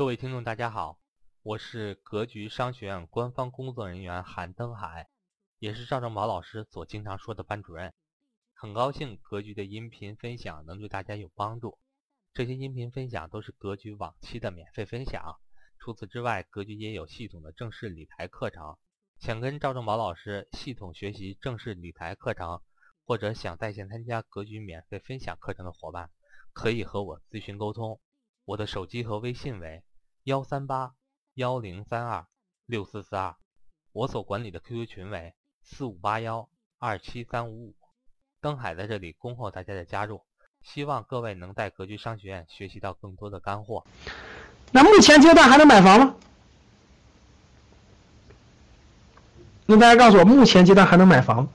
各位听众，大家好，我是格局商学院官方工作人员韩登海，也是赵正宝老师所经常说的班主任。很高兴格局的音频分享能对大家有帮助。这些音频分享都是格局往期的免费分享。除此之外，格局也有系统的正式理财课程。想跟赵正宝老师系统学习正式理财课程，或者想在线参加格局免费分享课程的伙伴，可以和我咨询沟通。我的手机和微信为。幺三八幺零三二六四四二，我所管理的 QQ 群为四五八幺二七三五五。登海在这里恭候大家的加入，希望各位能在格局商学院学习到更多的干货。那目前阶段还能买房吗？那大家告诉我，目前阶段还能买房？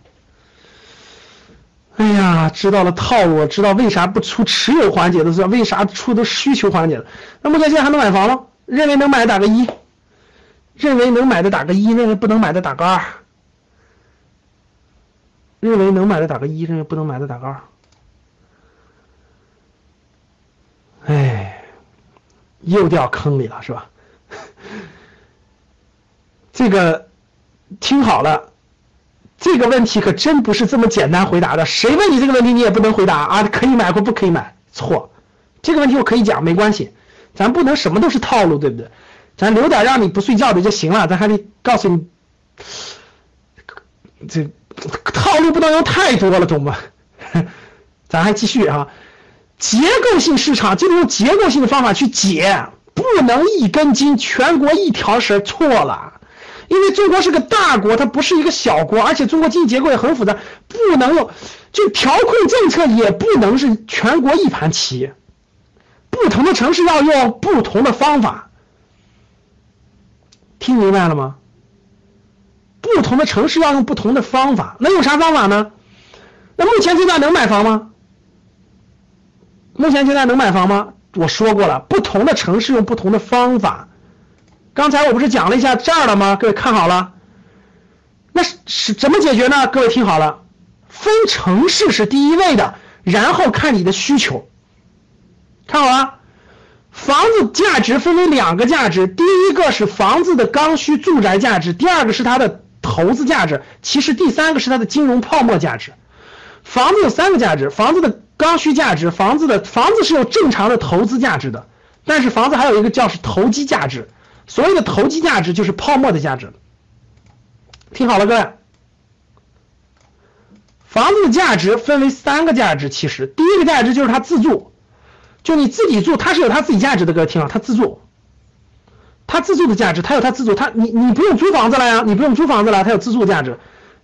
哎呀，知道了套路，知道为啥不出持有环节的，知道为啥出的需求环节的。那目前现在还能买房吗？认为能买的打个一，认为能买的打个一，认为不能买的打个二。认为能买的打个一，认为不能买的打个二。哎，又掉坑里了是吧？这个听好了，这个问题可真不是这么简单回答的。谁问你这个问题，你也不能回答啊！可以买或不可以买，错。这个问题我可以讲，没关系。咱不能什么都是套路，对不对？咱留点让你不睡觉的就行了。咱还得告诉你，这套路不能用太多了，懂吗？咱还继续啊，结构性市场就得用结构性的方法去解，不能一根筋，全国一条绳错了。因为中国是个大国，它不是一个小国，而且中国经济结构也很复杂，不能用就调控政策也不能是全国一盘棋。不同的城市要用不同的方法，听明白了吗？不同的城市要用不同的方法，那用啥方法呢？那目前阶段能买房吗？目前阶段能买房吗？我说过了，不同的城市用不同的方法。刚才我不是讲了一下这儿了吗？各位看好了，那是是怎么解决呢？各位听好了，分城市是第一位的，然后看你的需求。看好了，房子价值分为两个价值，第一个是房子的刚需住宅价值，第二个是它的投资价值，其实第三个是它的金融泡沫价值。房子有三个价值：房子的刚需价值，房子的房子是有正常的投资价值的，但是房子还有一个叫是投机价值。所谓的投机价值就是泡沫的价值。听好了，各位，房子的价值分为三个价值，其实第一个价值就是它自住。就你自己住，它是有它自己价值的，各位听啊，它自住，它自住的价值，它有它自住，它你你不用租房子了呀，你不用租房子了，它有自住价值。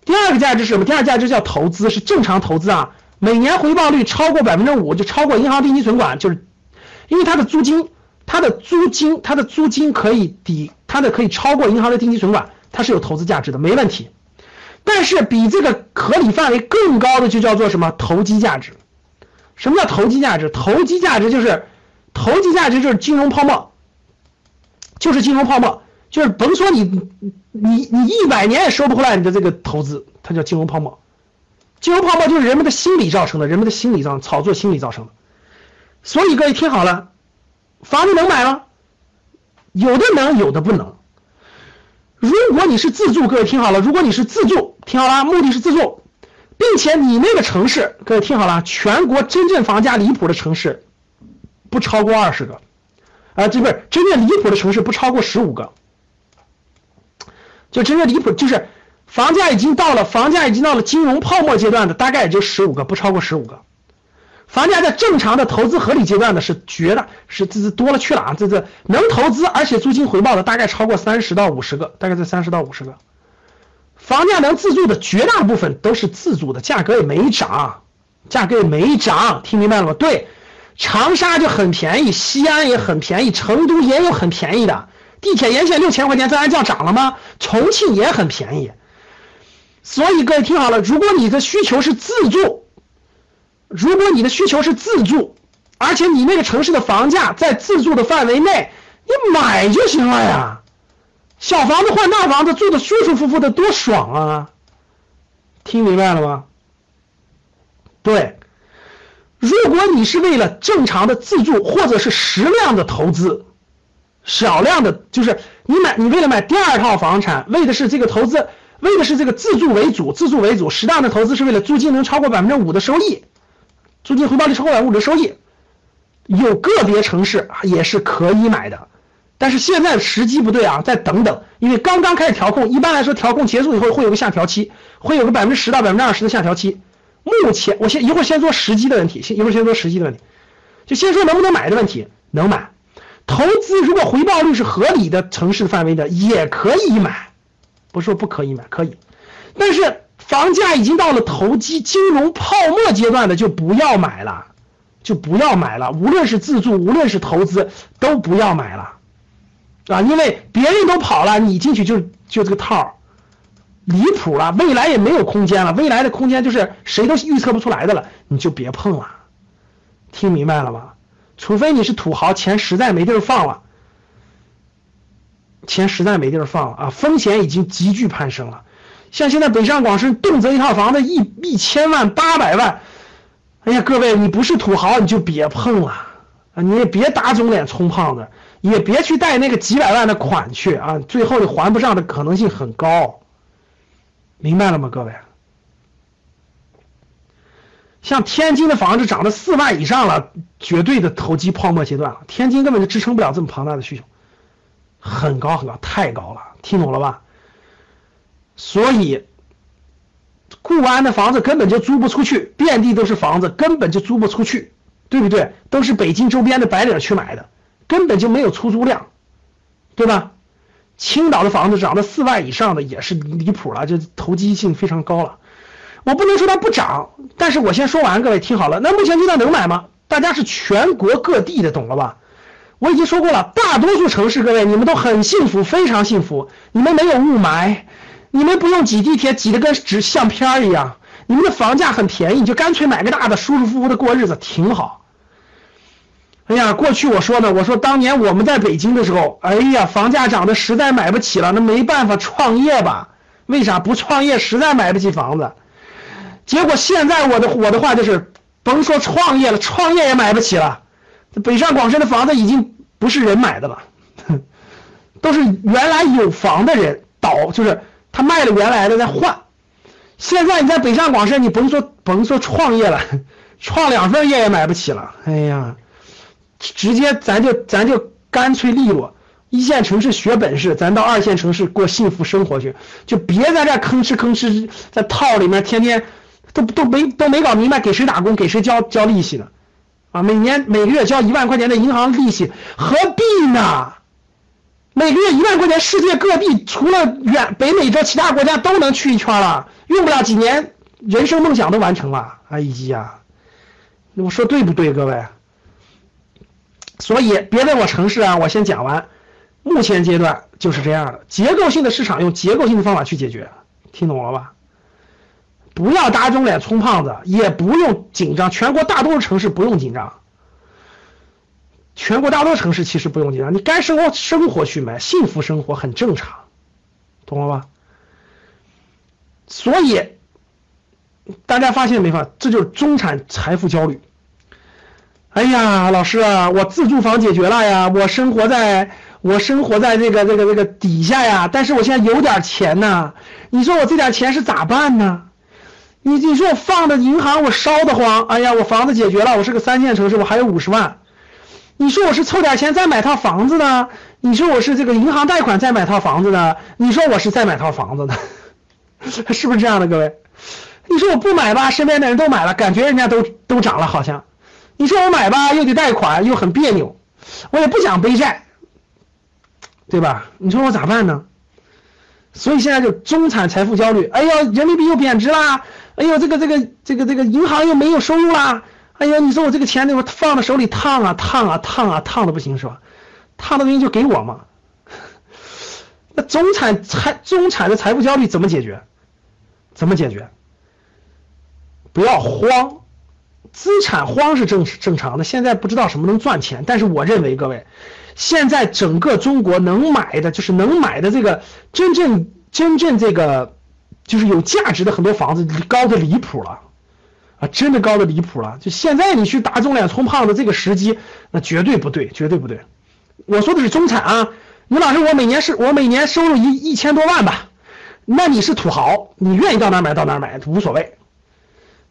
第二个价值是什么？第二价值叫投资，是正常投资啊，每年回报率超过百分之五，就超过银行定期存款，就是因为它的租金，它的租金，它的租金可以抵它的可以超过银行的定期存款，它是有投资价值的，没问题。但是比这个合理范围更高的就叫做什么？投机价值。什么叫投机价值？投机价值就是投机价值就是金融泡沫，就是金融泡沫，就是甭说你你你一百年也收不回来你的这个投资，它叫金融泡沫。金融泡沫就是人们的心理造成的，人们的心理上炒作心理造成的。所以各位听好了，房子能买吗？有的能，有的不能。如果你是自住，各位听好了，如果你是自住，听好了，目的是自住。并且你那个城市，各位听好了，全国真正房价离谱的城市不超过二十个，啊，这不是真正离谱的城市不超过十五个，就真正离谱就是房价已经到了房价已经到了金融泡沫阶段的，大概也就十五个，不超过十五个。房价在正常的投资合理阶段的是绝大是这是多了去了啊，这这能投资而且租金回报的大概超过三十到五十个，大概在三十到五十个。房价能自住的绝大部分都是自住的，价格也没涨，价格也没涨，听明白了吗？对，长沙就很便宜，西安也很便宜，成都也有很便宜的，地铁沿线六千块钱，这还叫涨了吗？重庆也很便宜，所以各位听好了，如果你的需求是自住，如果你的需求是自住，而且你那个城市的房价在自住的范围内，你买就行了呀。小房子换大房子，住的舒舒服服的，多爽啊！听明白了吗？对，如果你是为了正常的自住或者是适量的投资，少量的，就是你买你为了买第二套房产，为的是这个投资，为的是这个自住为主，自住为主，适当的投资是为了租金能超过百分之五的收益，租金回报率超过百分之五的收益，有个别城市也是可以买的，但是现在时机不对啊，再等等，因为刚刚开始调控，一般来说调控结束以后会有个下调期，会有个百分之十到百分之二十的下调期。目前我先一会儿先说时机的问题，先一会儿先说时机的问题，就先说能不能买的问题，能买。投资如果回报率是合理的城市范围的，也可以买，不是说不可以买，可以。但是房价已经到了投机金融泡沫阶段的，就不要买了，就不要买了。无论是自住，无论是投资，都不要买了，啊，因为别人都跑了，你进去就就这个套儿离谱了。未来也没有空间了，未来的空间就是谁都预测不出来的了，你就别碰了。听明白了吗？除非你是土豪，钱实在没地儿放了，钱实在没地儿放了啊！风险已经急剧攀升了，像现在北上广深动辄一套房子一一千万、八百万，哎呀，各位，你不是土豪你就别碰了啊！你也别打肿脸充胖子，也别去贷那个几百万的款去啊！最后你还不上的可能性很高，明白了吗，各位？像天津的房子涨到四万以上了，绝对的投机泡沫阶段了。天津根本就支撑不了这么庞大的需求，很高很高，太高了，听懂了吧？所以，固安的房子根本就租不出去，遍地都是房子，根本就租不出去，对不对？都是北京周边的白领去买的，根本就没有出租量，对吧？青岛的房子涨到四万以上的也是离谱了，就投机性非常高了。我不能说它不涨，但是我先说完，各位听好了。那目前阶段能买吗？大家是全国各地的，懂了吧？我已经说过了，大多数城市，各位你们都很幸福，非常幸福。你们没有雾霾，你们不用挤地铁，挤得跟纸相片一样。你们的房价很便宜，你就干脆买个大的，舒舒服服的过日子，挺好。哎呀，过去我说呢，我说当年我们在北京的时候，哎呀，房价涨得实在买不起了，那没办法创业吧？为啥不创业？实在买不起房子。结果现在我的我的话就是，甭说创业了，创业也买不起了。北上广深的房子已经不是人买的了，都是原来有房的人倒，就是他卖了原来的再换。现在你在北上广深，你甭说甭说创业了，创两份业也买不起了。哎呀，直接咱就咱就干脆利落，一线城市学本事，咱到二线城市过幸福生活去，就别在这吭哧吭哧在套里面天天。都都没都没搞明白给谁打工给谁交交利息呢？啊，每年每个月交一万块钱的银行利息，何必呢？每个月一万块钱，世界各地除了远北美洲其他国家都能去一圈了，用不了几年，人生梦想都完成了。哎呀，我说对不对，各位？所以别问我城市啊，我先讲完。目前阶段就是这样的，结构性的市场用结构性的方法去解决，听懂了吧？不要打肿脸充胖子，也不用紧张。全国大多数城市不用紧张，全国大多数城市其实不用紧张。你该生活生活去买，幸福生活很正常，懂了吧？所以大家发现没发？这就是中产财富焦虑。哎呀，老师啊，我自住房解决了呀，我生活在我生活在这个这个这个底下呀，但是我现在有点钱呢，你说我这点钱是咋办呢？你你说我放的银行我烧得慌，哎呀，我房子解决了，我是个三线城市，我还有五十万。你说我是凑点钱再买套房子呢？你说我是这个银行贷款再买套房子呢？你说我是再买套房子呢？是不是这样的，各位？你说我不买吧，身边的人都买了，感觉人家都都涨了，好像。你说我买吧，又得贷款，又很别扭，我也不想背债，对吧？你说我咋办呢？所以现在就中产财富焦虑，哎呦，人民币又贬值啦。哎呦，这个这个这个这个银行又没有收入啦！哎呦，你说我这个钱那会放在手里烫啊烫啊烫啊烫的不行是吧？烫的东西就给我嘛。那中产财中产的财富焦虑怎么解决？怎么解决？不要慌，资产荒是正正常的。现在不知道什么能赚钱，但是我认为各位，现在整个中国能买的就是能买的这个真正真正这个。就是有价值的很多房子高的离谱了，啊，真的高的离谱了。就现在你去打肿脸充胖子这个时机，那绝对不对，绝对不对。我说的是中产啊。你老师，我每年是我每年收入一一千多万吧？那你是土豪，你愿意到哪买到哪买无所谓，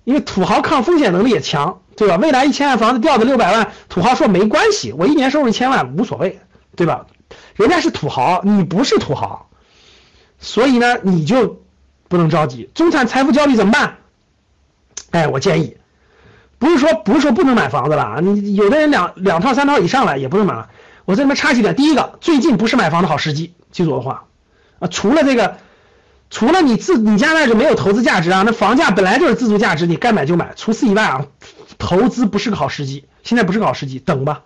因为土豪抗风险能力也强，对吧？未来一千万房子掉的六百万，土豪说没关系，我一年收入一千万无所谓，对吧？人家是土豪，你不是土豪，所以呢，你就不能着急。中产财富焦虑怎么办？哎，我建议，不是说不是说不能买房子了，你有的人两两套三套以上了也不能买了。我这里面插几点，第一个，最近不是买房的好时机，记住我的话啊。除了这个，除了你自你家那就没有投资价值啊，那房价本来就是自住价值，你该买就买。除此以外啊，投资不是个好时机，现在不是个好时机，等吧，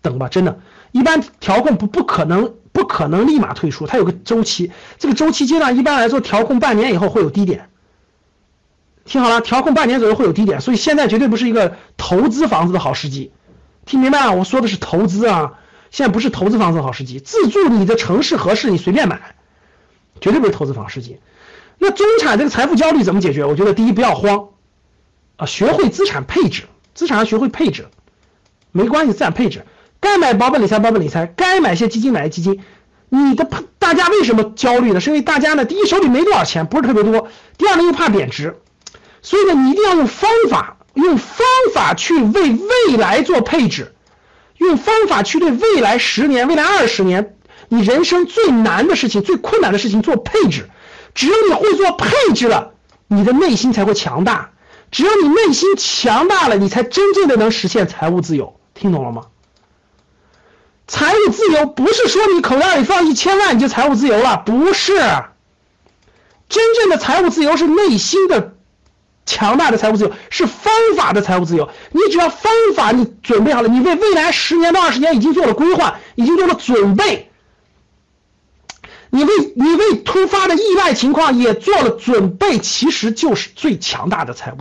等吧，真的。一般调控不不可能不可能立马退出，它有个周期，这个周期阶段一般来说调控半年以后会有低点。听好了，调控半年左右会有低点，所以现在绝对不是一个投资房子的好时机。听明白了？我说的是投资啊。现在不是投资房子的好时机，自住你的城市合适，你随便买，绝对不是投资房时机。那中产这个财富焦虑怎么解决？我觉得第一不要慌，啊，学会资产配置，资产要学会配置，没关系，资产配置，该买保本理财保本理财，该买些基金买些基金。你的大家为什么焦虑呢？是因为大家呢，第一手里没多少钱，不是特别多；第二呢又怕贬值，所以呢你一定要用方法，用方法去为未来做配置。用方法去对未来十年、未来二十年，你人生最难的事情、最困难的事情做配置。只有你会做配置了，你的内心才会强大。只有你内心强大了，你才真正的能实现财务自由。听懂了吗？财务自由不是说你口袋里放一千万你就财务自由了，不是。真正的财务自由是内心的。强大的财务自由是方法的财务自由。你只要方法你准备好了，你为未来十年到二十年已经做了规划，已经做了准备。你为你为突发的意外情况也做了准备，其实就是最强大的财务。